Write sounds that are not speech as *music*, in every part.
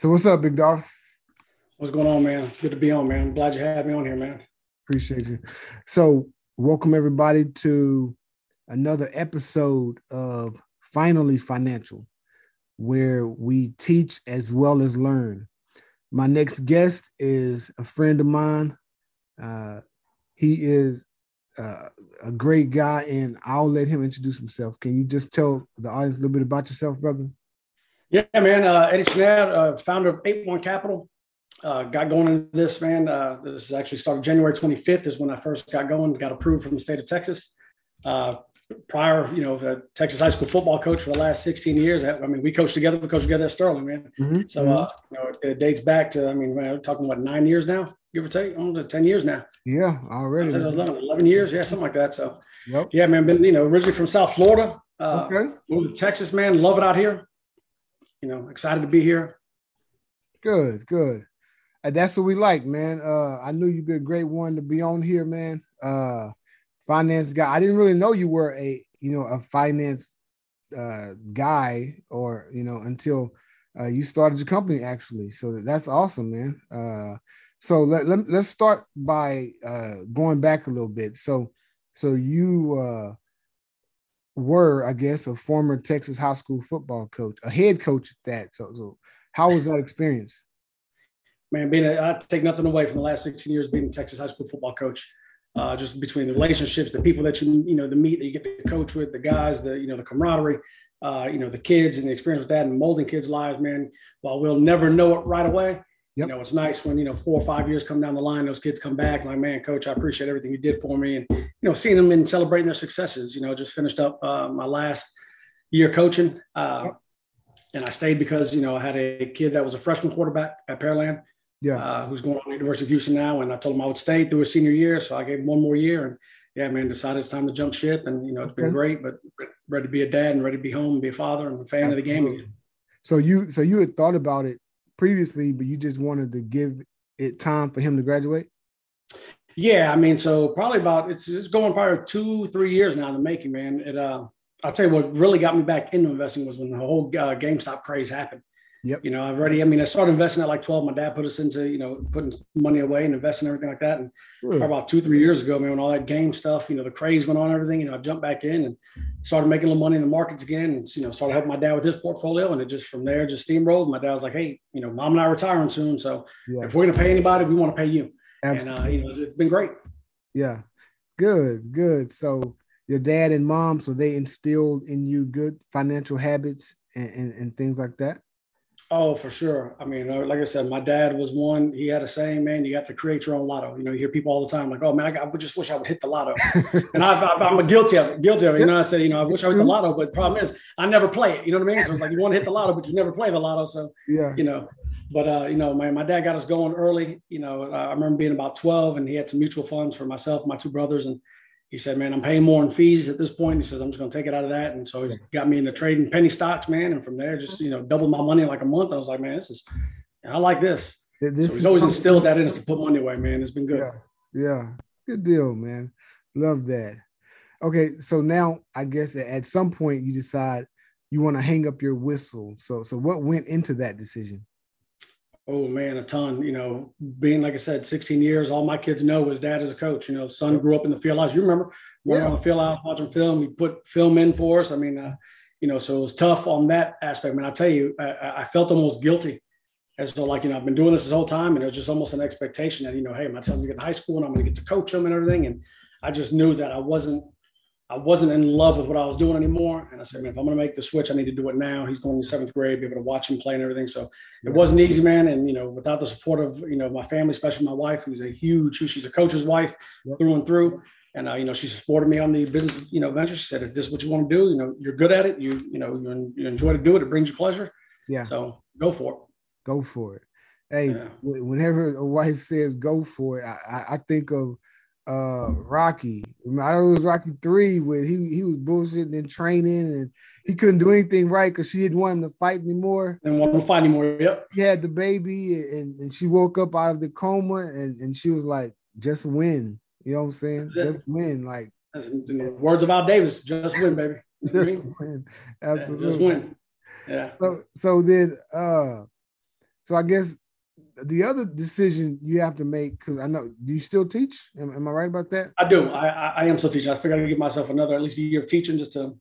So what's up, big dog? What's going on, man? It's good to be on, man. I'm glad you had me on here, man. Appreciate you. So welcome everybody to another episode of Finally Financial, where we teach as well as learn. My next guest is a friend of mine. Uh, he is uh, a great guy, and I'll let him introduce himself. Can you just tell the audience a little bit about yourself, brother? Yeah, man. Uh, Eddie Chinea, uh, founder of EightOne Capital. Uh, got going into this, man. Uh, this is actually started January 25th is when I first got going. Got approved from the state of Texas. Uh, prior, you know, Texas high school football coach for the last 16 years. I mean, we coached together. We coached together at Sterling, man. Mm-hmm. So, uh, you know, it dates back to, I mean, we're talking about nine years now, give or take, almost 10 years now. Yeah, already. 11, 11 years, yeah, something like that. So, yep. yeah, man, been, you know, originally from South Florida. Uh, okay. Moved to Texas, man. Love it out here you know, excited to be here. Good, good. And that's what we like, man. Uh, I knew you'd be a great one to be on here, man. Uh, finance guy. I didn't really know you were a, you know, a finance uh, guy, or you know, until uh, you started your company, actually. So that's awesome, man. Uh, so let, let let's start by uh, going back a little bit. So, so you uh, were, I guess, a former Texas high school football coach, a head coach at that. So, so how was that experience? Man, being a, I take nothing away from the last 16 years being a Texas high school football coach. Uh, just between the relationships, the people that you you know, the meet that you get to coach with, the guys, the you know, the camaraderie, uh, you know, the kids and the experience with that, and molding kids' lives, man. While we'll never know it right away, Yep. You know, it's nice when, you know, four or five years come down the line, those kids come back like, man, coach, I appreciate everything you did for me. And, you know, seeing them and celebrating their successes, you know, just finished up uh, my last year coaching. Uh, and I stayed because, you know, I had a kid that was a freshman quarterback at Pearland. Yeah. Uh, who's going on the University of Houston now. And I told him I would stay through his senior year. So I gave him one more year. And yeah, man, decided it's time to jump ship. And, you know, it's been okay. great, but ready to be a dad and ready to be home and be a father and a fan Absolutely. of the game again. So you, so you had thought about it previously, but you just wanted to give it time for him to graduate? Yeah, I mean, so probably about it's, it's going probably two, three years now in the making, man. It uh, I'll tell you what really got me back into investing was when the whole uh, GameStop craze happened. Yep. You know, I've already, I mean, I started investing at like 12. My dad put us into, you know, putting money away and investing and everything like that. And hmm. about two, three years ago, man, when all that GameStop, you know, the craze went on everything, you know, I jumped back in and started making a little money in the markets again and, you know, started helping my dad with his portfolio. And it just from there just steamrolled. My dad was like, hey, you know, mom and I are retiring soon. So yeah. if we're going to pay anybody, we want to pay you. Absolutely. And, uh, you know, it's been great. Yeah. Good, good. So your dad and mom, so they instilled in you good financial habits and, and, and things like that? Oh, for sure. I mean, uh, like I said, my dad was one. He had a saying, "Man, you have to create your own lotto." You know, you hear people all the time like, "Oh man, I, I just wish I would hit the lotto," *laughs* and I, am guilty of it. Guilty of it. You know, I said, you know, I wish I hit the mm-hmm. lotto, but the problem is, I never play it. You know what I mean? So it's like you want to hit the lotto, but you never play the lotto. So yeah, you know. But uh, you know, my my dad got us going early. You know, I remember being about 12, and he had some mutual funds for myself, my two brothers, and he said, man, I'm paying more in fees at this point. He says, I'm just going to take it out of that. And so he got me into trading penny stocks, man. And from there, just, you know, doubled my money in like a month. I was like, man, this is, I like this. this so he's always instilled that in us to put money away, man. It's been good. Yeah. yeah. Good deal, man. Love that. Okay. So now I guess at some point you decide you want to hang up your whistle. So, so what went into that decision? Oh man, a ton. You know, being like I said, 16 years, all my kids know his dad is a coach. You know, son grew up in the field house. You remember running yeah. on the field house, watching film. He put film in for us. I mean, uh, you know, so it was tough on that aspect. Man, I tell you, I, I felt almost guilty as though like you know I've been doing this this whole time, and it was just almost an expectation that you know, hey, my son's gonna get to high school, and I'm gonna get to coach him and everything. And I just knew that I wasn't I wasn't in love with what I was doing anymore. And I said, man, if I'm going to make the switch, I need to do it now. He's going to seventh grade, be able to watch him play and everything. So it wasn't easy, man. And, you know, without the support of, you know, my family, especially my wife, who's a huge, she's a coach's wife through and through. And, uh, you know, she supported me on the business, you know, venture. She said, if this is what you want to do, you know, you're good at it. You, you know, you, you enjoy to do it. It brings you pleasure. Yeah. So go for it. Go for it. Hey, yeah. whenever a wife says go for it, I, I think of, uh Rocky. I don't know it was Rocky three where he he was bullshitting and training and he couldn't do anything right because she didn't want him to fight anymore. Didn't want him to fight anymore. Yep. He had the baby and, and she woke up out of the coma and, and she was like, just win. You know what I'm saying? Just win. Like words about Davis, just win, baby. *laughs* Just win. Absolutely. Yeah, just win. Yeah. So so then uh so I guess the other decision you have to make because I know do you still teach? Am, am, I right about that? I do. I, I, am still teaching. I figured I'd give myself another at least a year of teaching just to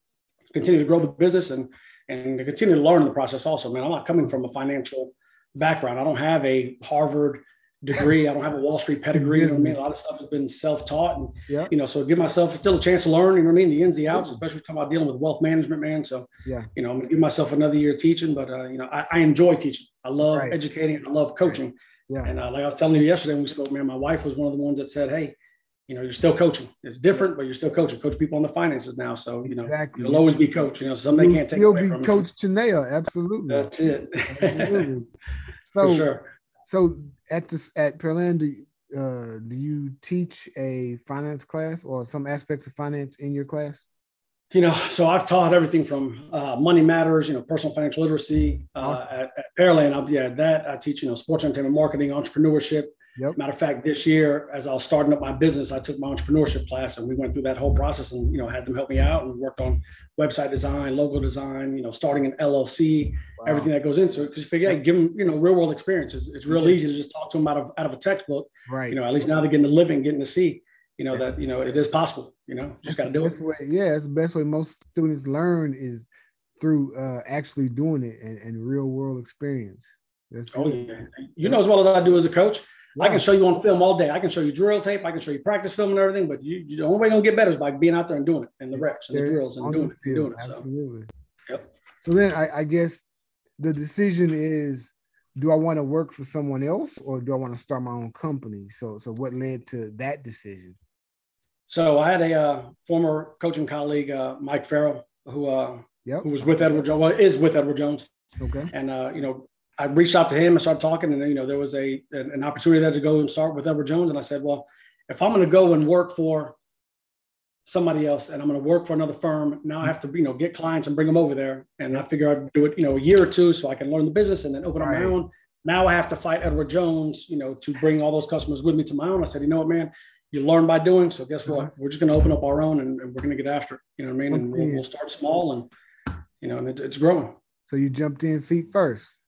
continue to grow the business and and to continue to learn in the process. Also, man, I'm not coming from a financial background. I don't have a Harvard degree. I don't have a Wall Street pedigree. You know I mean? A lot of stuff has been self-taught, and yeah. you know, so give myself still a chance to learn. You know what I mean? The ins, the outs, especially talking about dealing with wealth management, man. So yeah, you know, I'm gonna give myself another year teaching, but uh, you know, I, I, enjoy teaching. I love right. educating. I love coaching. Yeah. And uh, like I was telling you yesterday when we spoke, man, my wife was one of the ones that said, "Hey, you know, you're still coaching. It's different, but you're still coaching. Coach people on the finances now, so you know, exactly. you'll always be coach. You know, something they can't take away be Coach Chinea. Absolutely. That's it. *laughs* Absolutely. So, For sure. So at this at Pearland, do uh, do you teach a finance class or some aspects of finance in your class? you know, so I've taught everything from uh, money matters, you know, personal financial literacy uh, awesome. at, at Pearland. I've yeah, that I teach, you know, sports entertainment marketing, entrepreneurship. Yep. Matter of fact, this year, as I was starting up my business, I took my entrepreneurship class and we went through that whole process and, you know, had them help me out and we worked on website design, logo design, you know, starting an LLC, wow. everything that goes into it. Cause you figure, hey, give them, you know, real world experiences. It's, real easy to just talk to them out of, out of a textbook. Right. You know, at least now they're getting to living, getting to see, you know, that, you know, it is possible, you know, just got to do it. Way, yeah. It's the best way most students learn is through uh, actually doing it and, and real world experience. That's oh, yeah. You know, as well as I do as a coach, I can show you on film all day. I can show you drill tape. I can show you practice film and everything. But you, you the only way you're gonna get better is by being out there and doing it, and the reps and the drills and doing it, and doing it. Absolutely. So, yep. So then I, I guess the decision is: Do I want to work for someone else, or do I want to start my own company? So, so what led to that decision? So I had a uh, former coaching colleague, uh, Mike Farrell, who uh, yep. who was with Edward Jones, well, is with Edward Jones. Okay. And uh, you know, I reached out to him and started talking, and you know there was a an opportunity there to go and start with Edward Jones, and I said, well, if I'm going to go and work for somebody else, and I'm going to work for another firm, now I have to you know get clients and bring them over there, and I figure I'd do it you know a year or two so I can learn the business and then open up my own. Now I have to fight Edward Jones, you know, to bring all those customers with me to my own. I said, you know what, man, you learn by doing. So guess what? Mm-hmm. We're just going to open up our own, and, and we're going to get after it. You know what I mean? And we'll, we'll start small, and you know, and it, it's growing. So you jumped in feet first.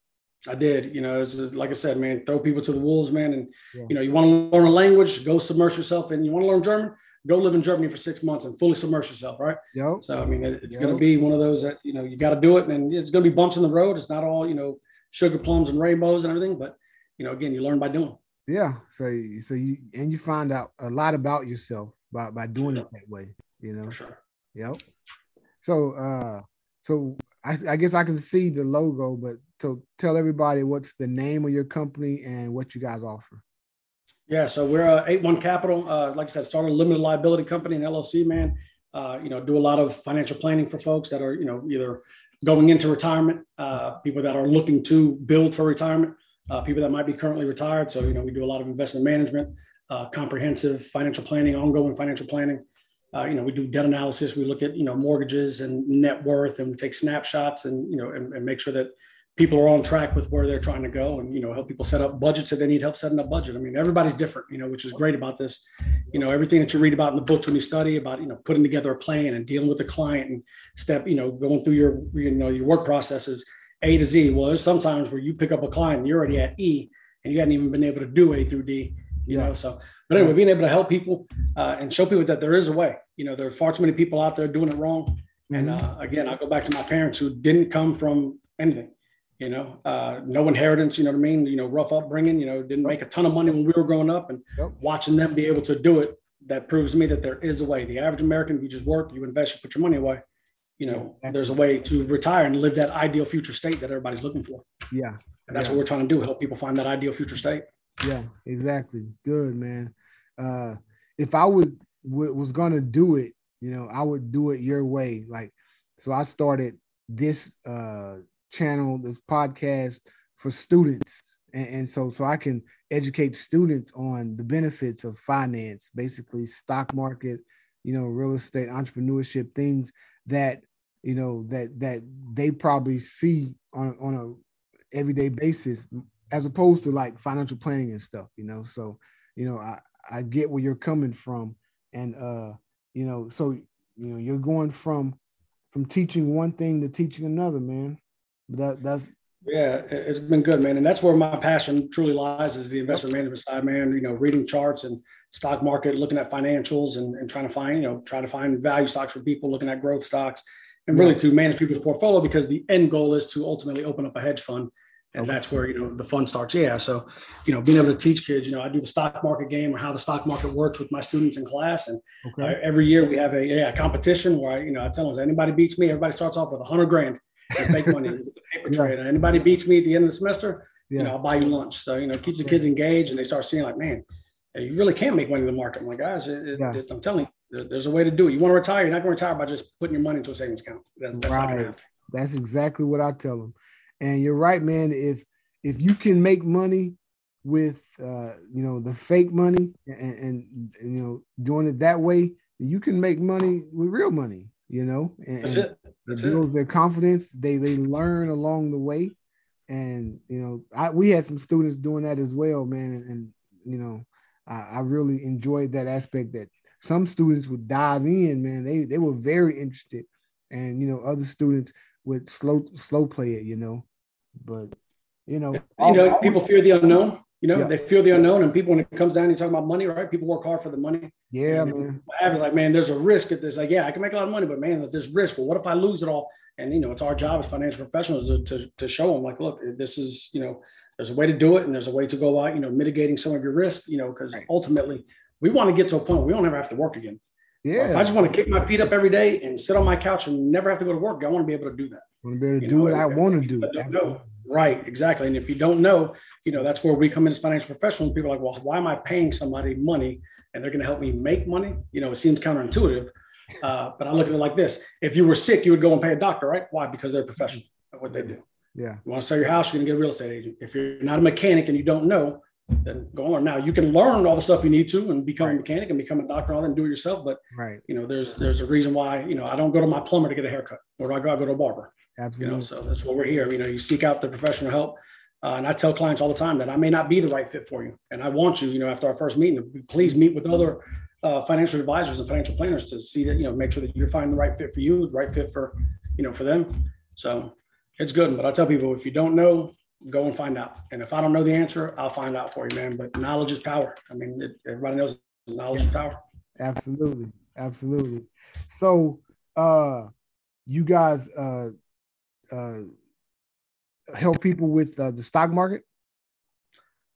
I did. You know, it's like I said, man, throw people to the wolves, man. And yeah. you know, you want to learn a language, go submerge yourself, and you want to learn German, go live in Germany for six months and fully submerge yourself, right? Yep. So I mean, it, it's yep. going to be one of those that you know you got to do it, and it's going to be bumps in the road. It's not all you know, sugar plums and rainbows and everything, but you know, again, you learn by doing. Yeah. So so you and you find out a lot about yourself by by doing it that way. You know. For sure. Yep. So uh, so I, I guess I can see the logo, but to tell everybody what's the name of your company and what you guys offer. Yeah, so we're a eight one capital. Uh, like I said, started a limited liability company in LLC. Man, uh, you know, do a lot of financial planning for folks that are you know either going into retirement, uh, people that are looking to build for retirement, uh, people that might be currently retired. So you know, we do a lot of investment management, uh, comprehensive financial planning, ongoing financial planning. Uh, you know, we do debt analysis. We look at you know mortgages and net worth, and we take snapshots, and you know, and, and make sure that people are on track with where they're trying to go and you know help people set up budgets if they need help setting up budget. I mean everybody's different you know which is great about this. You know everything that you read about in the books when you study about you know putting together a plan and dealing with the client and step you know going through your you know your work processes a to z. Well there's sometimes where you pick up a client and you're already at e and you hadn't even been able to do a through d you yeah. know so. But anyway being able to help people uh, and show people that there is a way. You know there are far too many people out there doing it wrong. And mm-hmm. uh, again i go back to my parents who didn't come from anything you know, uh, no inheritance, you know what I mean? You know, rough upbringing, you know, didn't make a ton of money when we were growing up and yep. watching them be able to do it, that proves to me that there is a way. The average American, if you just work, you invest, you put your money away, you know, exactly. there's a way to retire and live that ideal future state that everybody's looking for. Yeah. And that's yeah. what we're trying to do, help people find that ideal future state. Yeah, exactly. Good, man. Uh, if I would w- was gonna do it, you know, I would do it your way. Like, so I started this uh channel, this podcast for students. And, and, so so I can educate students on the benefits of finance, basically stock market, you know, real estate, entrepreneurship, things that you know that that they probably see on on a everyday basis as opposed to like financial planning and stuff, you know. So, you know, I, I get where you're coming from. And uh, you know, so you know, you're going from from teaching one thing to teaching another, man. That that's Yeah, it's been good, man. And that's where my passion truly lies is the investment management side, man. You know, reading charts and stock market, looking at financials and, and trying to find, you know, trying to find value stocks for people, looking at growth stocks and really to manage people's portfolio because the end goal is to ultimately open up a hedge fund. And okay. that's where, you know, the fun starts. Yeah. So, you know, being able to teach kids, you know, I do the stock market game or how the stock market works with my students in class. And okay. uh, every year we have a yeah, competition where, I, you know, I tell them, anybody beats me, everybody starts off with a hundred grand fake money paper trade. And anybody beats me at the end of the semester, yeah. you know, I'll buy you lunch. So, you know, keeps the kids engaged and they start seeing like, man, you really can't make money in the market. I'm like, guys, it, yeah. it, I'm telling you, there's a way to do it. You want to retire, you're not going to retire by just putting your money into a savings account. That, that's right. That's exactly what I tell them. And you're right, man. If if you can make money with uh, you know the fake money and, and, and, you know doing it that way, you can make money with real money. You know, and, That's it. That's it builds it. their confidence. They they learn along the way, and you know, I, we had some students doing that as well, man. And, and you know, I, I really enjoyed that aspect that some students would dive in, man. They they were very interested, and you know, other students would slow slow play it, you know. But you know, you know, people fear the unknown. You know, yeah. they fear the unknown, and people when it comes down to talking about money, right? People work hard for the money. Yeah, man. I was like, man, there's a risk. There's like, yeah, I can make a lot of money, but man, there's risk. Well, what if I lose it all? And you know, it's our job as financial professionals to, to, to show them, like, look, this is, you know, there's a way to do it, and there's a way to go out, you know, mitigating some of your risk. You know, because right. ultimately, we want to get to a point where we don't ever have to work again. Yeah. If I just want to kick my feet up every day and sit on my couch and never have to go to work, I want to be able to do that. I want to be able to you do know, what I want to do. No, right, exactly. And if you don't know, you know, that's where we come in as financial professionals. People are like, well, why am I paying somebody money and they're going to help me make money? You know, it seems counterintuitive. Uh, but I look at it like this: if you were sick, you would go and pay a doctor, right? Why? Because they're professional at what they do. Yeah. You want to sell your house, you're going to get a real estate agent. If you're not a mechanic and you don't know, then go on. Now you can learn all the stuff you need to and become right. a mechanic and become a doctor and all that and do it yourself. But right, you know, there's there's a reason why you know I don't go to my plumber to get a haircut, or do I go I go to a barber? Absolutely. You know, so that's what we're here. You know, you seek out the professional help. Uh, and I tell clients all the time that I may not be the right fit for you, and I want you, you know, after our first meeting, please meet with other uh, financial advisors and financial planners to see that you know make sure that you're finding the right fit for you, the right fit for you know for them. So it's good. But I tell people if you don't know, go and find out. And if I don't know the answer, I'll find out for you, man. But knowledge is power. I mean, it, everybody knows knowledge yeah. is power. Absolutely, absolutely. So, uh, you guys uh, uh, help people with uh, the stock market.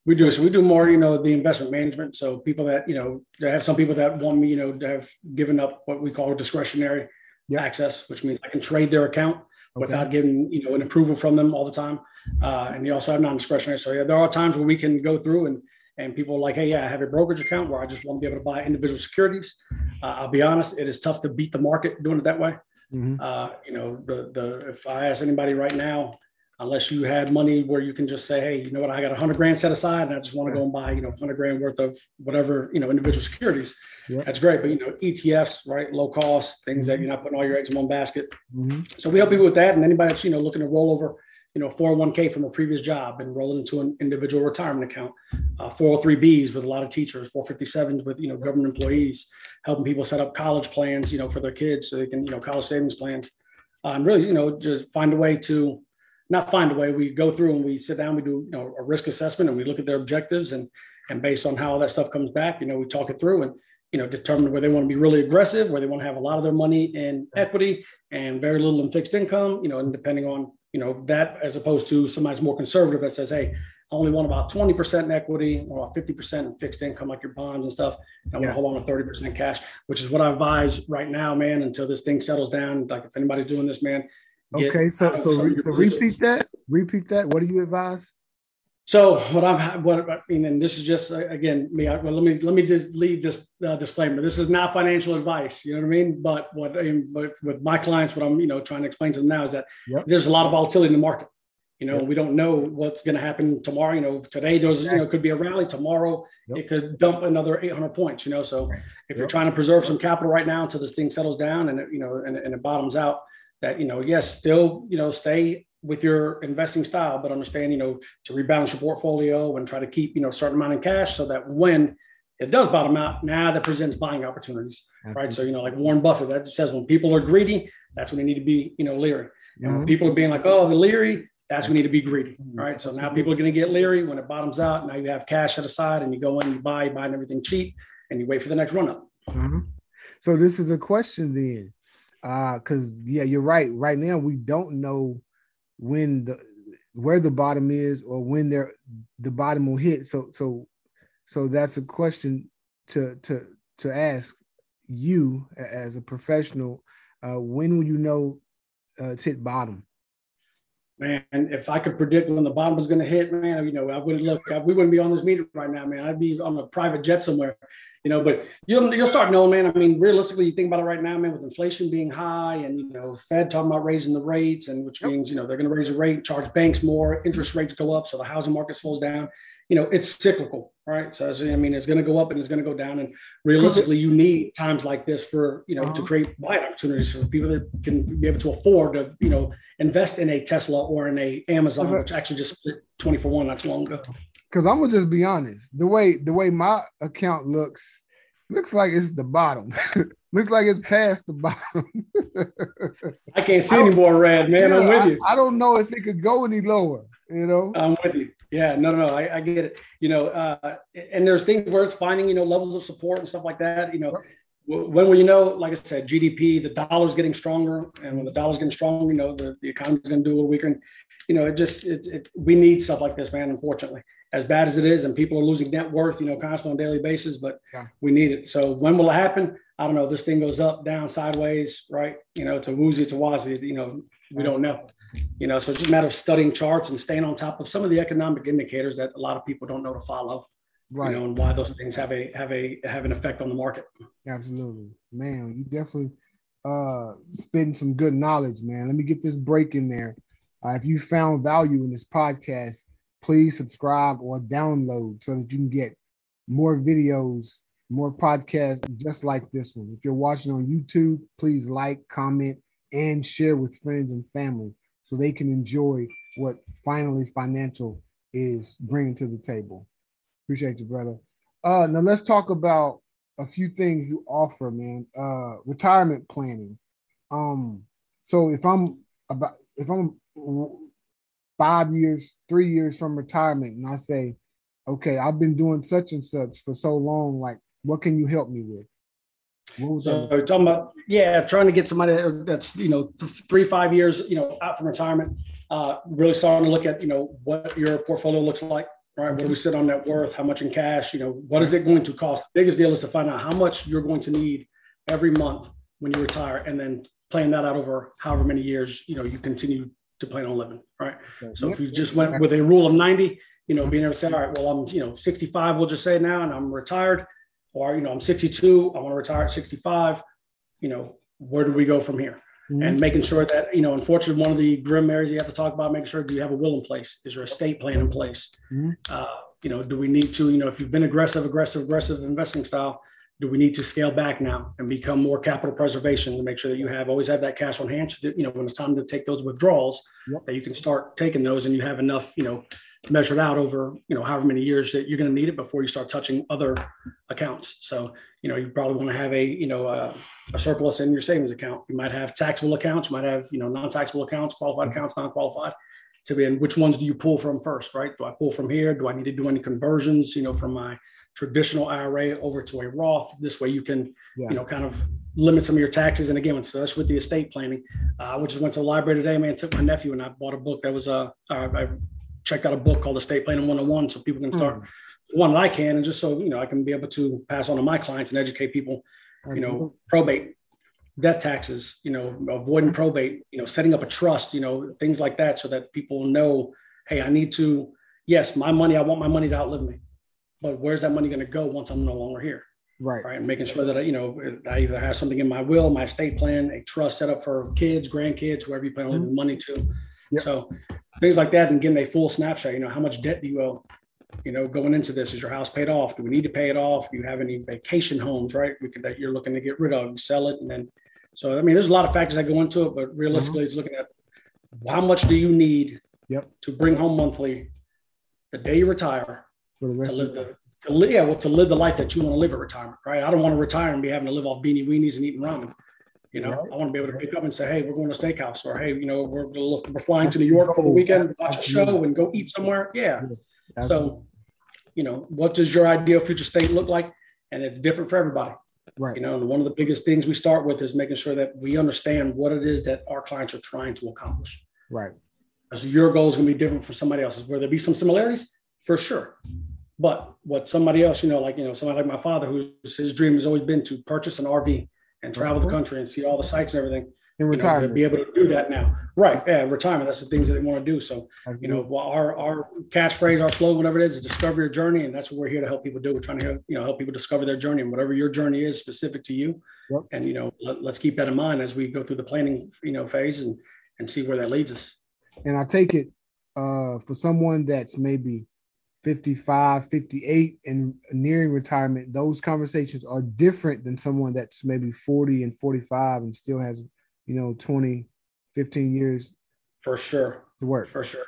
We do. So we do more, you know, the investment management. So people that, you know, they have some people that want me, you know, to have given up what we call discretionary yep. access, which means I can trade their account okay. without getting, you know, an approval from them all the time. Uh, and you also have non-discretionary. So yeah, there are times where we can go through and and people are like, hey, yeah, I have a brokerage account where I just want to be able to buy individual securities. Uh, I'll be honest, it is tough to beat the market doing it that way. Mm-hmm. Uh, you know, the the if I ask anybody right now, unless you had money where you can just say, hey, you know what, I got a hundred grand set aside and I just want to go and buy, you know, hundred grand worth of whatever, you know, individual securities. Yep. That's great. But you know, ETFs, right? Low cost, things that mm-hmm. you're not putting all your eggs in one basket. Mm-hmm. So we help people with that. And anybody that's, you know, looking to roll over, you know, 401k from a previous job and roll it into an individual retirement account, uh, 403bs with a lot of teachers, 457s with, you know, government employees, helping people set up college plans, you know, for their kids so they can, you know, college savings plans. And really, you know, just find a way to not find a way. We go through and we sit down, we do you know a risk assessment and we look at their objectives and and based on how all that stuff comes back, you know, we talk it through and you know determine where they want to be really aggressive, where they want to have a lot of their money in equity and very little in fixed income, you know, and depending on you know that as opposed to somebody's more conservative that says, hey, I only want about 20% in equity or about 50% in fixed income, like your bonds and stuff. I want to hold on to 30% cash, which is what I advise right now, man, until this thing settles down. Like if anybody's doing this, man, Okay, so so, re- so repeat that. Repeat that. What do you advise? So what I'm what I mean, and this is just uh, again me. I, well, let me let me just leave this uh, disclaimer. This is not financial advice. You know what I mean? But what I mean, but with my clients, what I'm you know trying to explain to them now is that yep. there's a lot of volatility in the market. You know, yep. we don't know what's going to happen tomorrow. You know, today there's you know could be a rally. Tomorrow yep. it could dump another 800 points. You know, so if you're trying to preserve some capital right now until this thing settles down and it, you know and, and it bottoms out that you know yes still you know stay with your investing style but understand you know to rebalance your portfolio and try to keep you know a certain amount in cash so that when it does bottom out now that presents buying opportunities Absolutely. right so you know like warren buffett that says when people are greedy that's when they need to be you know leery and mm-hmm. people are being like oh the leery That's when you need to be greedy. All right. So now people are going to get leery when it bottoms out. Now you have cash set aside and you go in, you buy, you buy everything cheap, and you wait for the next run up. Uh-huh. So this is a question then, because uh, yeah, you're right. Right now we don't know when the where the bottom is or when there the bottom will hit. So so so that's a question to to to ask you as a professional. Uh, when will you know uh, it's hit bottom? Man, if I could predict when the bottom was going to hit, man, you know, I wouldn't look. I, we wouldn't be on this meeting right now, man. I'd be on a private jet somewhere, you know. But you'll you'll start knowing, man. I mean, realistically, you think about it right now, man, with inflation being high, and you know, Fed talking about raising the rates, and which means you know they're going to raise the rate, charge banks more, interest rates go up, so the housing market slows down. You know, it's cyclical right? So I mean, it's going to go up and it's going to go down. And realistically, you need times like this for you know uh-huh. to create buying opportunities for people that can be able to afford to you know invest in a Tesla or in a Amazon, which actually just split twenty for one not too long ago. Because I'm gonna just be honest, the way the way my account looks, looks like it's the bottom. *laughs* looks like it's past the bottom. *laughs* I can't see any more red, man. Yeah, I'm with you. I, I don't know if it could go any lower. You know, I'm with you. Yeah, no, no, no. I, I get it. You know, uh, and there's things where it's finding, you know, levels of support and stuff like that. You know, when will you know, like I said, GDP, the dollar's getting stronger, and when the dollar's getting stronger, you know, the, the economy's going to do a little weaker. And, you know, it just, it, it, we need stuff like this, man, unfortunately, as bad as it is. And people are losing net worth, you know, constantly on a daily basis, but yeah. we need it. So when will it happen? I don't know. This thing goes up, down, sideways, right? You know, it's a woozy, it's a wazi, you know, we don't know you know so it's just a matter of studying charts and staying on top of some of the economic indicators that a lot of people don't know to follow right. you know and why those things have a have a have an effect on the market. Absolutely. Man you definitely uh spitting some good knowledge man. Let me get this break in there. Uh, if you found value in this podcast please subscribe or download so that you can get more videos more podcasts just like this one. If you're watching on youtube please like comment and share with friends and family so they can enjoy what finally financial is bringing to the table. Appreciate you, brother. Uh, now let's talk about a few things you offer, man. Uh, retirement planning. Um, so if I'm about if I'm five years, three years from retirement, and I say, okay, I've been doing such and such for so long, like, what can you help me with? So talking about yeah, trying to get somebody that's you know three five years you know out from retirement, uh, really starting to look at you know what your portfolio looks like. Right, where do we sit on net worth? How much in cash? You know, what is it going to cost? The biggest deal is to find out how much you're going to need every month when you retire, and then playing that out over however many years you know you continue to plan on living. Right. So if you just went with a rule of ninety, you know, being able to say, all right, well, I'm you know 65, we'll just say now, and I'm retired or you know i'm 62 i want to retire at 65 you know where do we go from here mm-hmm. and making sure that you know unfortunately one of the grim areas you have to talk about making sure do you have a will in place is your estate plan in place mm-hmm. uh, you know do we need to you know if you've been aggressive aggressive aggressive investing style do we need to scale back now and become more capital preservation to make sure that you have always have that cash on hand so that, you know when it's time to take those withdrawals yep. that you can start taking those and you have enough you know measured out over you know however many years that you're going to need it before you start touching other accounts so you know you probably want to have a you know a, a surplus in your savings account you might have taxable accounts you might have you know non-taxable accounts qualified mm-hmm. accounts non-qualified to be in which ones do you pull from first right do i pull from here do i need to do any conversions you know from my traditional IRA over to a Roth. This way, you can, yeah. you know, kind of limit some of your taxes. And again, so that's with the estate planning. Uh, I just went to the library today, man. Took my nephew and I bought a book that was uh, I checked out a book called Estate Planning 101 so people can start mm. one that I can and just so you know I can be able to pass on to my clients and educate people, you know, probate, death taxes, you know, avoiding probate, you know, setting up a trust, you know, things like that so that people know, hey, I need to, yes, my money, I want my money to outlive me. But where's that money going to go once I'm no longer here? Right. Right. And making sure that I, you know, I either have something in my will, my estate plan, a trust set up for kids, grandkids, whoever you plan on leaving mm-hmm. money to. Yep. So things like that and getting a full snapshot. You know, how much debt do you owe? You know, going into this, is your house paid off? Do we need to pay it off? Do you have any vacation homes, right? We could, that you're looking to get rid of, and sell it, and then. So I mean, there's a lot of factors that go into it, but realistically, mm-hmm. it's looking at how much do you need yep. to bring home monthly the day you retire for the rest to live the, to live, yeah, well, to live the life that you want to live at retirement, right? I don't want to retire and be having to live off beanie weenies and eating ramen You know, right. I want to be able to pick up and say, "Hey, we're going to steakhouse," or "Hey, you know, we're look, we're flying to New York for the weekend, watch a show, and go eat somewhere." Yeah. So, you know, what does your ideal future state look like? And it's different for everybody. Right. You know, one of the biggest things we start with is making sure that we understand what it is that our clients are trying to accomplish. Right. Because your goal is going to be different from somebody else's. Where there be some similarities, for sure. But what somebody else, you know, like you know, somebody like my father, whose his dream has always been to purchase an RV and travel the country and see all the sites and everything. In retirement, know, be able to do that now, right? Yeah, retirement. That's the things that they want to do. So, you know, our our catchphrase, our slogan, whatever it is, is discover your journey, and that's what we're here to help people do. We're trying to help, you know help people discover their journey, and whatever your journey is specific to you. Yep. And you know, let, us keep that in mind as we go through the planning, you know, phase and and see where that leads us. And I take it uh, for someone that's maybe 55, 58 and nearing retirement, those conversations are different than someone that's maybe 40 and 45 and still has, you know, 20, 15 years. For sure. To work. For sure.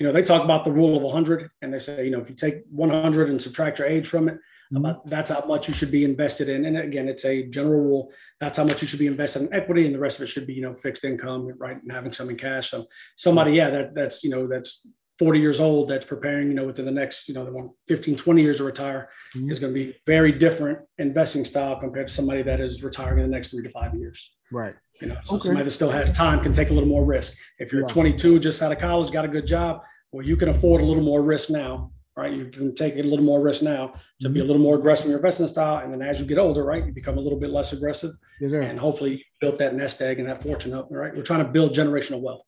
You know, they talk about the rule of 100 and they say, you know, if you take 100 and subtract your age from it, mm-hmm. about, that's how much you should be invested in. And again, it's a general rule. That's how much you should be invested in equity, and the rest of it should be, you know, fixed income, right, and having some in cash. So somebody, yeah, that that's you know that's 40 years old that's preparing, you know, within the next, you know, the one 15, 20 years to retire mm-hmm. is going to be very different investing style compared to somebody that is retiring in the next three to five years. Right. You know, so okay. somebody that still has time can take a little more risk. If you're yeah. 22, just out of college, got a good job, well, you can afford a little more risk now, right? You can take a little more risk now to mm-hmm. be a little more aggressive in your investing style. And then as you get older, right, you become a little bit less aggressive. Yes, and hopefully built that nest egg and that fortune up, right? We're trying to build generational wealth.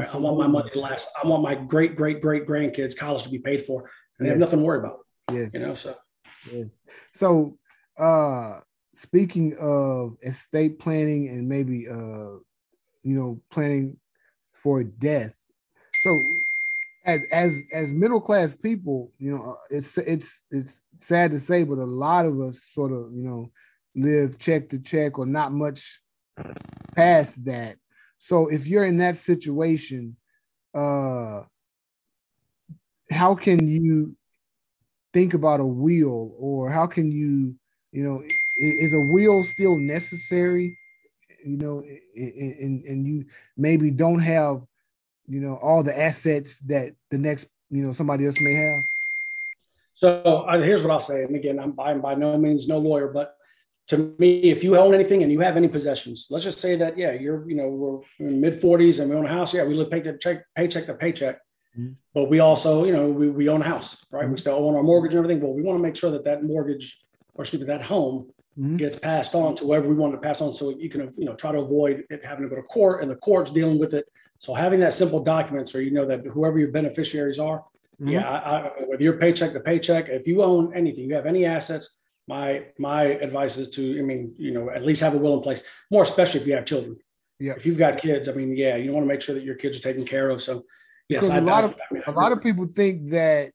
Right? I want my money to last. I want my great, great, great grandkids' college to be paid for, and they have nothing to worry about. Yeah, you know. So, yeah. So, uh, speaking of estate planning and maybe, uh, you know, planning for death. So, as as as middle class people, you know, it's it's it's sad to say, but a lot of us sort of, you know, live check to check or not much past that so if you're in that situation, uh, how can you think about a wheel, or how can you, you know, is a wheel still necessary? You know, and and you maybe don't have, you know, all the assets that the next, you know, somebody else may have. So uh, here's what I'll say, and again, I'm by, by no means no lawyer, but to me, if you own anything and you have any possessions, let's just say that, yeah, you're, you know, we're in mid 40s and we own a house. Yeah, we live paycheck, check, paycheck to paycheck. Mm-hmm. But we also, you know, we, we own a house, right? Mm-hmm. We still own our mortgage and everything, but we want to make sure that that mortgage, or excuse me, that home mm-hmm. gets passed on to whoever we want to pass on. So you can, you know, try to avoid it having to go to court and the court's dealing with it. So having that simple document so you know that whoever your beneficiaries are, mm-hmm. yeah, I, I, whether you're paycheck to paycheck, if you own anything, you have any assets, my my advice is to i mean you know at least have a will in place more especially if you have children. Yeah. If you've got kids i mean yeah you want to make sure that your kids are taken care of so yes I, a lot I, of I mean, a lot of people think that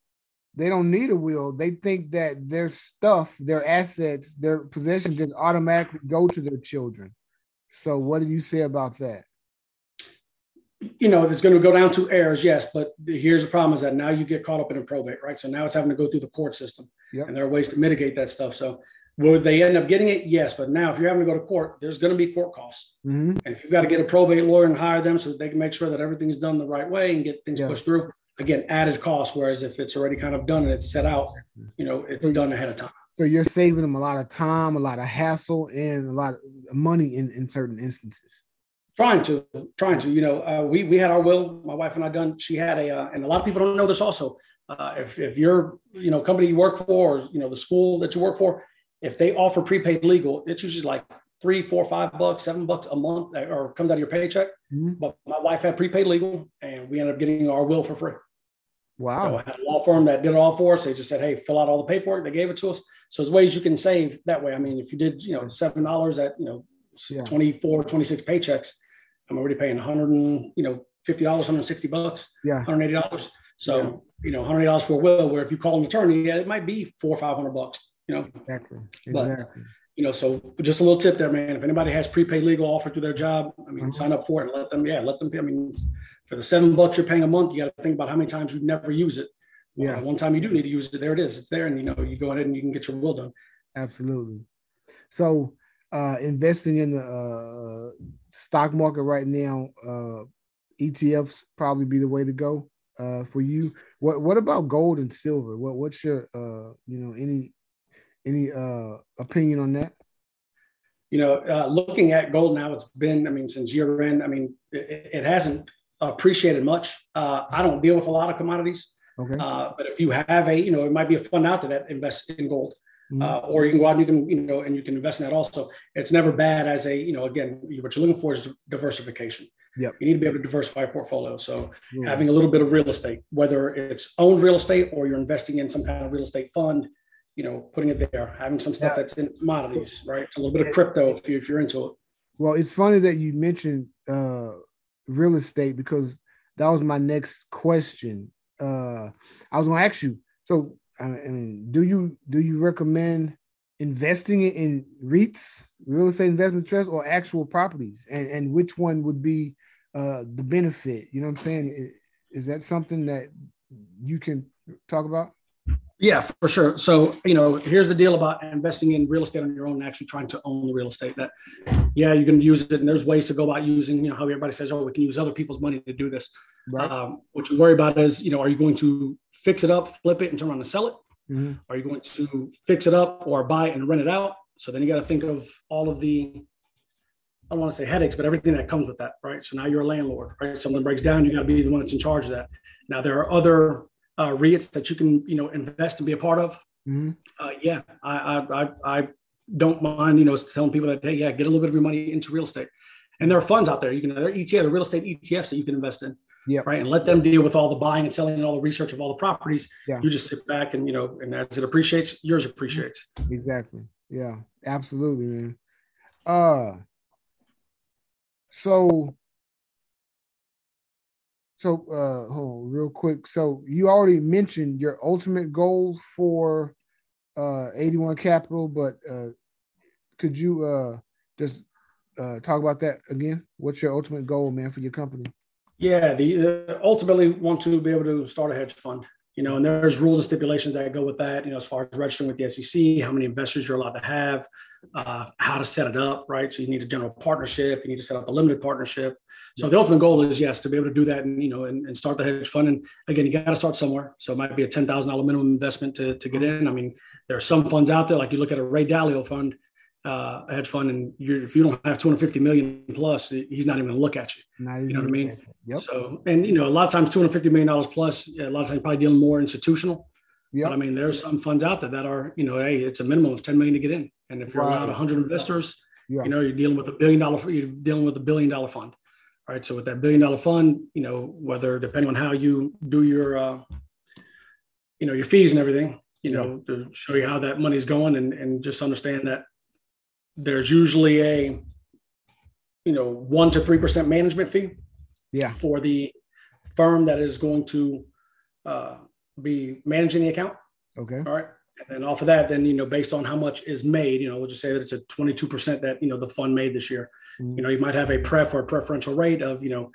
they don't need a will. They think that their stuff their assets their possessions just automatically go to their children. So what do you say about that? You know, it's going to go down to heirs, yes. But here's the problem: is that now you get caught up in a probate, right? So now it's having to go through the court system, yep. and there are ways to mitigate that stuff. So would they end up getting it? Yes, but now if you're having to go to court, there's going to be court costs, mm-hmm. and if you've got to get a probate lawyer and hire them so that they can make sure that everything's done the right way and get things pushed through, again, added cost. Whereas if it's already kind of done and it's set out, you know, it's done ahead of time. So you're saving them a lot of time, a lot of hassle, and a lot of money in, in certain instances trying to trying to you know uh, we we had our will my wife and i done she had a uh, and a lot of people don't know this also uh, if if your you know company you work for or you know the school that you work for if they offer prepaid legal it's usually like three four five bucks seven bucks a month uh, or comes out of your paycheck. Mm-hmm. but my wife had prepaid legal and we ended up getting our will for free. Wow. So i had a law firm that did it all for us. They just said hey fill out all the paperwork. They gave it to us. So there's ways you can save that way. I mean if you did you know seven dollars at you know yeah. 24 26 paychecks I'm already paying 100 and you know 50 dollars, 160 bucks, yeah, 180 dollars. So yeah. you know hundred dollars for a will. Where if you call an attorney, yeah, it might be four or 500 bucks. You know, exactly. But exactly. you know, so just a little tip there, man. If anybody has prepaid legal offered through their job, I mean, mm-hmm. sign up for it and let them. Yeah, let them. I mean, for the seven bucks you're paying a month, you got to think about how many times you never use it. Yeah. Uh, one time you do need to use it, there it is. It's there, and you know, you go ahead and you can get your will done. Absolutely. So uh, investing in the uh, stock market right now, uh, ETFs probably be the way to go uh, for you. What What about gold and silver? What What's your uh, you know any any uh, opinion on that? You know, uh, looking at gold now, it's been I mean since year end. I mean, it, it hasn't appreciated much. Uh, I don't deal with a lot of commodities. Okay. Uh, but if you have a, you know, it might be a fund out there that invests in gold. Mm-hmm. Uh, or you can go out and you can, you know, and you can invest in that also. It's never bad as a, you know, again, what you're looking for is diversification. Yep. You need to be able to diversify your portfolio. So mm-hmm. having a little bit of real estate, whether it's owned real estate or you're investing in some kind of real estate fund, you know, putting it there, having some stuff yeah. that's in commodities, right? It's a little bit of crypto if, you, if you're into it. Well, it's funny that you mentioned uh, real estate because that was my next question. Uh, I was going to ask you. So I mean, do you do you recommend investing in REITs, real estate investment trust, or actual properties? And and which one would be uh, the benefit? You know what I'm saying? Is that something that you can talk about? Yeah, for sure. So, you know, here's the deal about investing in real estate on your own and actually trying to own the real estate. That, yeah, you can use it, and there's ways to go about using, you know, how everybody says, oh, we can use other people's money to do this. Right. Um, what you worry about is, you know, are you going to fix it up, flip it, and turn around and sell it? Mm-hmm. Are you going to fix it up or buy it and rent it out? So then you got to think of all of the, I don't want to say headaches, but everything that comes with that, right? So now you're a landlord, right? Something breaks down, you got to be the one that's in charge of that. Now there are other uh, REITs that you can, you know, invest and be a part of. Mm-hmm. Uh, yeah, I, I, I, I don't mind, you know, telling people that, hey, yeah, get a little bit of your money into real estate. And there are funds out there. You can, there are ETF, there are real estate ETFs that you can invest in yeah. Right. And let them deal with all the buying and selling and all the research of all the properties. Yeah. You just sit back and, you know, and as it appreciates, yours appreciates. Exactly. Yeah. Absolutely, man. Uh, so, so, uh, hold on real quick. So you already mentioned your ultimate goal for, uh, 81 Capital, but, uh, could you, uh, just, uh, talk about that again? What's your ultimate goal, man, for your company? Yeah, the uh, ultimately want to be able to start a hedge fund. You know, and there's rules and stipulations that go with that. You know, as far as registering with the SEC, how many investors you're allowed to have, uh, how to set it up, right? So you need a general partnership, you need to set up a limited partnership. So the ultimate goal is yes to be able to do that and you know and, and start the hedge fund. And again, you got to start somewhere. So it might be a ten thousand dollar minimum investment to to get in. I mean, there are some funds out there like you look at a Ray Dalio fund uh, a hedge fund, and if you don't have 250 million plus, he's not even going to look at you. you know what I mean? Yep. So, and you know, a lot of times 250 million dollars plus, a lot of times probably dealing more institutional. Yeah. But I mean, there's some funds out there that are, you know, hey, it's a minimum of 10 million to get in, and if you're allowed 100 investors, yeah. you know, you're dealing with a billion dollar, you're dealing with a billion dollar fund. All right. So with that billion dollar fund, you know, whether depending on how you do your, uh, you know, your fees and everything, you know, to show you how that money's going and, and just understand that there's usually a you know one to three percent management fee yeah. for the firm that is going to uh, be managing the account. Okay. All right. And then off of that then you know based on how much is made you know we'll just say that it's a 22% that you know the fund made this year. Mm-hmm. you know you might have a pref or a preferential rate of you know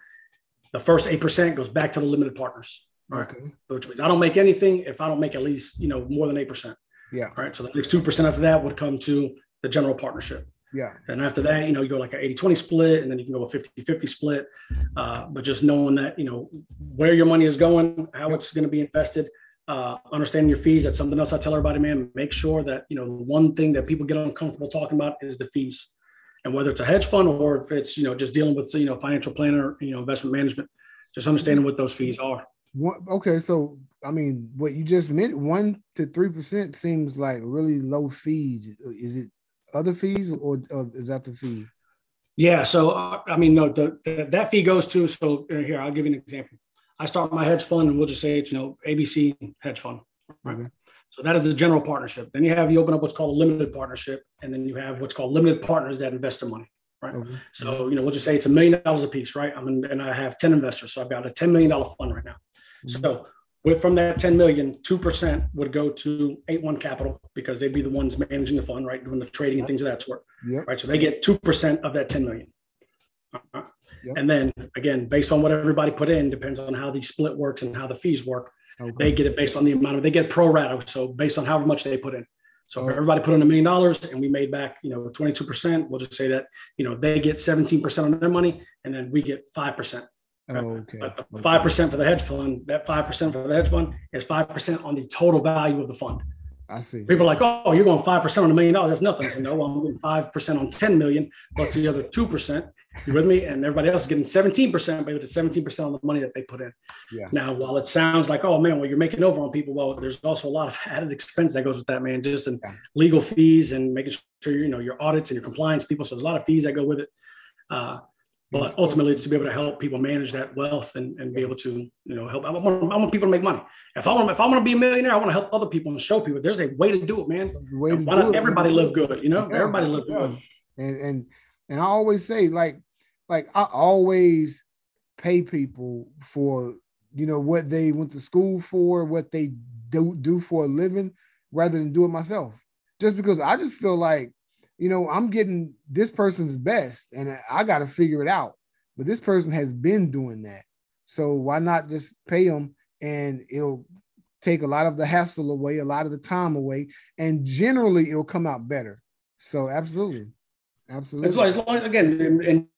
the first 8% goes back to the limited partners. Right. Okay. which means i don't make anything if i don't make at least you know more than 8% yeah. All right. So the next 2% after that would come to the general partnership. Yeah. And after that, you know, you go like an 80 20 split, and then you can go a 50 50 split. Uh, but just knowing that, you know, where your money is going, how yep. it's going to be invested, uh, understanding your fees. That's something else I tell everybody, man. Make sure that, you know, one thing that people get uncomfortable talking about is the fees. And whether it's a hedge fund or if it's, you know, just dealing with, you know, financial planner, you know, investment management, just understanding what those fees are. One, okay, so I mean, what you just meant, one to three percent seems like really low fees. Is it other fees, or, or is that the fee? Yeah. So uh, I mean, no, the, the, that fee goes to. So uh, here, I'll give you an example. I start my hedge fund, and we'll just say it's you know ABC hedge fund. Right. Mm-hmm. So that is a general partnership. Then you have you open up what's called a limited partnership, and then you have what's called limited partners that invest their money. Right. Mm-hmm. So you know we'll just say it's a million dollars a piece, right? I'm in, and I have ten investors, so I've got a ten million dollar fund right now. Mm-hmm. So with from that 10 million, 2% would go to 8-1 capital because they'd be the ones managing the fund, right? Doing the trading and things of that sort. Yep. Right. So they get 2% of that 10 million. Uh-huh. Yep. And then again, based on what everybody put in, depends on how the split works and how the fees work. Okay. They get it based on the amount of they get pro rata. So based on however much they put in. So if everybody put in a million dollars and we made back, you know, 22%, we'll just say that, you know, they get 17% on their money and then we get 5%. Oh, okay. But the 5% for the hedge fund, that 5% for the hedge fund is 5% on the total value of the fund. I see. People are like, oh, you're going 5% on a million dollars. That's nothing. So no, I'm getting 5% on 10 million plus the other 2%. You with me? And everybody else is getting 17%, but it's 17% on the money that they put in. Yeah. Now, while it sounds like, oh man, well, you're making over on people, well, there's also a lot of *laughs* added expense that goes with that, man. Just in Yeah. legal fees and making sure you know your audits and your compliance people. So there's a lot of fees that go with it. Uh, but ultimately, it's to be able to help people manage that wealth and, and be able to, you know, help. I want, I want people to make money. If I want, if I want to be a millionaire, I want to help other people and show people there's a way to do it, man. Way to Why do not it, everybody man. live good? You know, Yeah, everybody live yeah. good. and and and I always say like like I always pay people for you know what they went to school for, what they do do for a living, rather than do it myself. Just because I just feel like you know I'm getting this person's best, and I got to figure it out. But this person has been doing that, so why not just pay them and it'll take a lot of the hassle away, a lot of the time away, and generally it'll come out better. So absolutely. Absolutely. As, long, again,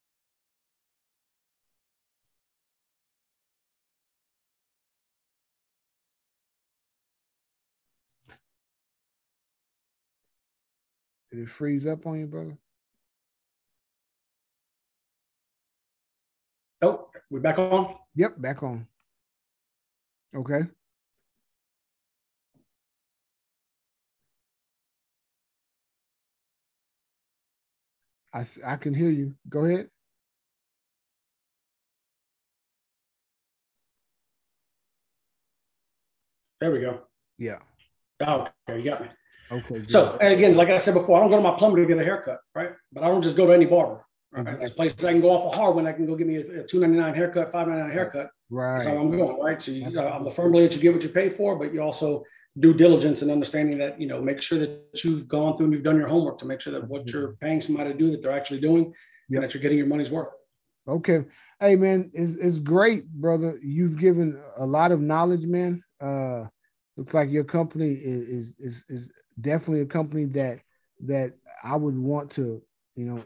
Did it freeze up on you, brother? oh, we're back on. Yep, back on. Okay. I, I can hear you. Go ahead. There we go. Yeah. Oh, okay, you got me. Okay. good. So again, like I said before, I don't go to my plumber to get a haircut, right? But I don't just go to any barber. Right? Exactly. There's places I can go off of Harwin. I can go give me a, a two ninety nine haircut, five ninety nine haircut. That's how right. So I'm going, right? So you, uh, I'm a firm believer that you get what you pay for, but you also due diligence and understanding that you know make sure that you've gone through and you've done your homework to make sure that what you're paying somebody to do that they're actually doing Yep. and that you're getting your money's worth. Okay. Hey man, it's it's great, brother. You've given a lot of knowledge, man. Uh looks like your company is is is, is definitely a company that that I would want to, you know,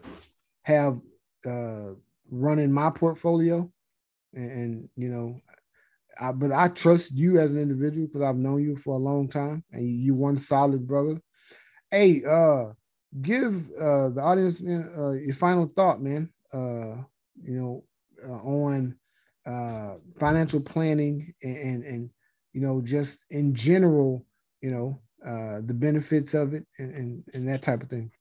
have uh run in my portfolio. And, and you know, I, but I trust you as an individual because I've known you for a long time and you one solid brother. Hey, uh give uh the audience man uh your final thought, man. Uh you know, uh, on uh, financial planning and, and, and you know just in general, you know, uh, the benefits of it and, and and that type of thing.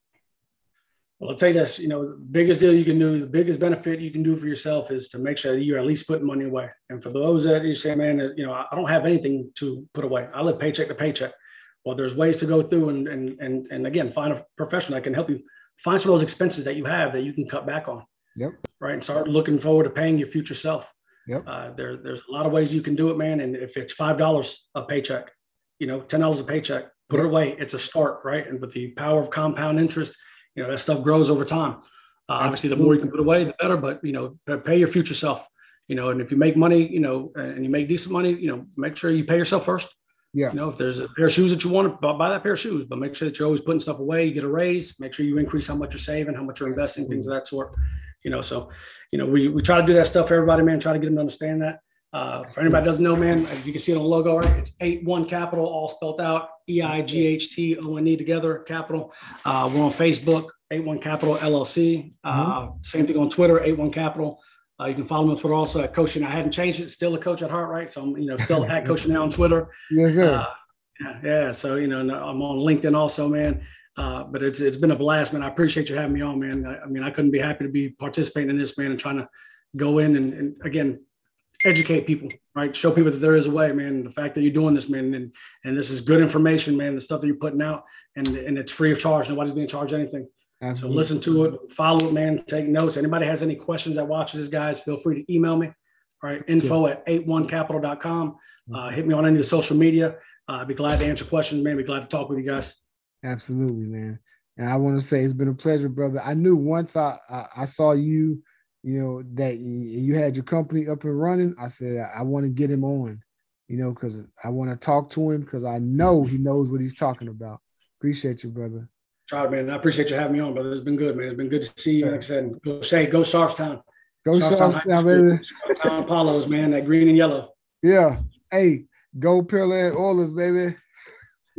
Well, I'll tell you this, you know, the biggest deal you can do, the biggest benefit you can do for yourself is to make sure that you're at least putting money away. And for those that you say, man, you know, I don't have anything to put away. I live paycheck to paycheck. Well, there's ways to go through and and and and again, find a professional that can help you find some of those expenses that you have that you can cut back on. Yep. Right. And start looking forward to paying your future self. Yep. Uh, there, there's a lot of ways you can do it, man. And if it's five dollars a paycheck, you know, ten dollars a paycheck, put it away. It's a start, right? And with the power of compound interest, you know, that stuff grows over time. Uh, obviously, the more you can put away, the better. But you know, pay- your future self. You know, and if you make money, you know, and you make decent money, you know, make sure you pay yourself first. Yeah. You know, if there's a pair of shoes that you want to buy, buy that pair of shoes, but make sure that you're always putting stuff away. You get a raise. Make sure you increase how much you're saving, how much you're investing, things of that sort. You know, so you know, we we try to do that stuff for everybody, man. Try to get them to understand that. Uh, for anybody that doesn't know, man, you can see it on the logo, right? It's eight one capital, all spelled out, E I G H T O N E together, capital. Uh, we're on Facebook, eight one capital LLC. Uh, Same thing on Twitter, eight one capital. Uh, you can follow me on Twitter also at coaching. I hadn't changed it, still a coach at heart, right? So I'm, you know, still at coaching now on Twitter. Yes, sir. Uh, yeah, yeah. So you know, I'm on LinkedIn also, man. Uh, but it's it's been a blast, man. I appreciate you having me on, man. I, I mean, I couldn't be happy to be participating in this, man, and trying to go in and, and again educate people, right? Show people that there is a way, man. The fact that you're doing this, man, and and this is good information, man. The stuff that you're putting out, and and it's free of charge. Nobody's being charged anything. Absolutely. So listen to it, follow it, man. Take notes. Anybody has any questions that watches this, guys, feel free to email me. All right, info at 81capital.com. Uh, hit me on any of the social media. Uh, I'd be glad to answer questions, man. Be glad to talk with you guys. Absolutely, man. And I want to say it's been a pleasure, brother. I knew once I I, I saw you, you know, that you had your company up and running. I said I, want to get him on, you know, because I want to talk to him because I know he knows what he's talking about. Appreciate you, brother. All right, man. I appreciate you having me on, brother. It's been good, man. It's been good to see you. Like I said, go say, go Sharpstown. Go Sharpstown, Sharpstown baby. Sharpstown Apollos, man. That green and yellow. Yeah. Hey, go Pearland Oilers, baby.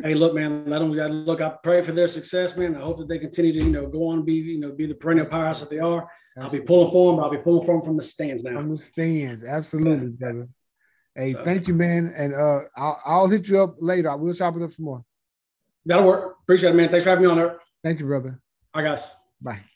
Hey, look, man. Let them look. I pray for their success, man. I hope that they continue to, you know, go on and be, you know, be the perennial powerhouse that they are. Absolutely. I'll be pulling for but I'll be pulling for them from the stands now. From the stands, absolutely, yeah. brother. Hey, so, thank you, man. And uh, I'll, I'll hit you up later. We'll chop it up some more. That'll work. Appreciate it, man. Thanks for having me on there. Thank you, brother. Bye, guys. Bye.